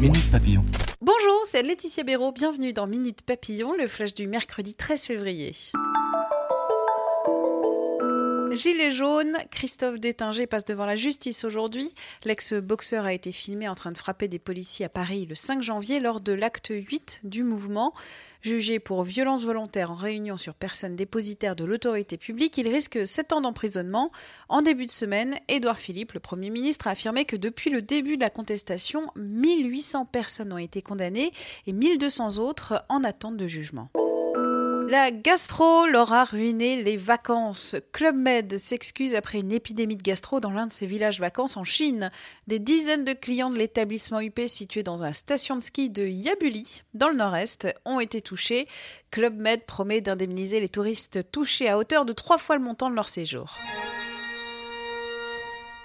Minute Papillon. Bonjour, c'est Laetitia Béraud. Bienvenue dans Minute Papillon, le flash du mercredi 13 février. Gilet jaune, Christophe Détinger passe devant la justice aujourd'hui. L'ex-boxeur a été filmé en train de frapper des policiers à Paris le 5 janvier lors de l'acte 8 du mouvement. Jugé pour violence volontaire en réunion sur personne dépositaire de l'autorité publique, il risque 7 ans d'emprisonnement. En début de semaine, Édouard Philippe, le Premier ministre, a affirmé que depuis le début de la contestation, 1800 personnes ont été condamnées et 1200 autres en attente de jugement. La gastro leur a ruiné les vacances. Club Med s'excuse après une épidémie de gastro dans l'un de ses villages vacances en Chine. Des dizaines de clients de l'établissement UP situé dans la station de ski de Yabuli, dans le nord-est, ont été touchés. Club Med promet d'indemniser les touristes touchés à hauteur de trois fois le montant de leur séjour.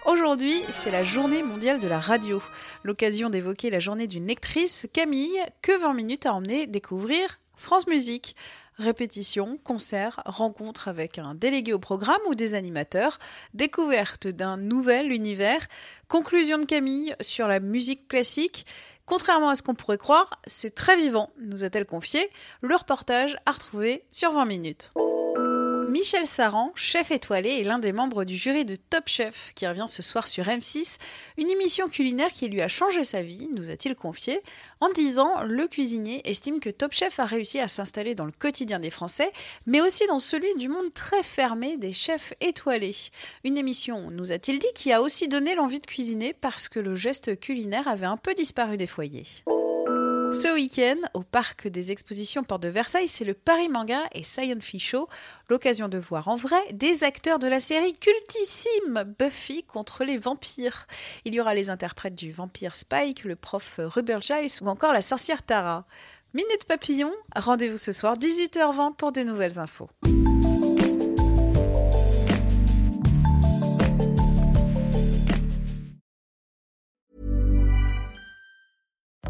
Aujourd'hui, c'est la journée mondiale de la radio. L'occasion d'évoquer la journée d'une lectrice, Camille, que 20 minutes a emmené découvrir France Musique. Répétition, concerts, rencontres avec un délégué au programme ou des animateurs, découverte d'un nouvel univers, conclusion de Camille sur la musique classique. Contrairement à ce qu'on pourrait croire, c'est très vivant, nous a-t-elle confié. Le reportage à retrouver sur 20 minutes. Michel Saran, chef étoilé, est l'un des membres du jury de Top Chef qui revient ce soir sur M6, une émission culinaire qui lui a changé sa vie, nous a-t-il confié. En 10 ans, le cuisinier estime que Top Chef a réussi à s'installer dans le quotidien des Français, mais aussi dans celui du monde très fermé des chefs étoilés. Une émission, nous a-t-il dit, qui a aussi donné l'envie de cuisiner parce que le geste culinaire avait un peu disparu des foyers. Ce week-end, au parc des expositions Porte de Versailles, c'est le Paris Manga et Science Show, l'occasion de voir en vrai des acteurs de la série cultissime Buffy contre les vampires. Il y aura les interprètes du vampire Spike, le prof Rubber Giles ou encore la sorcière Tara. Minute Papillon, rendez-vous ce soir 18h20 pour de nouvelles infos.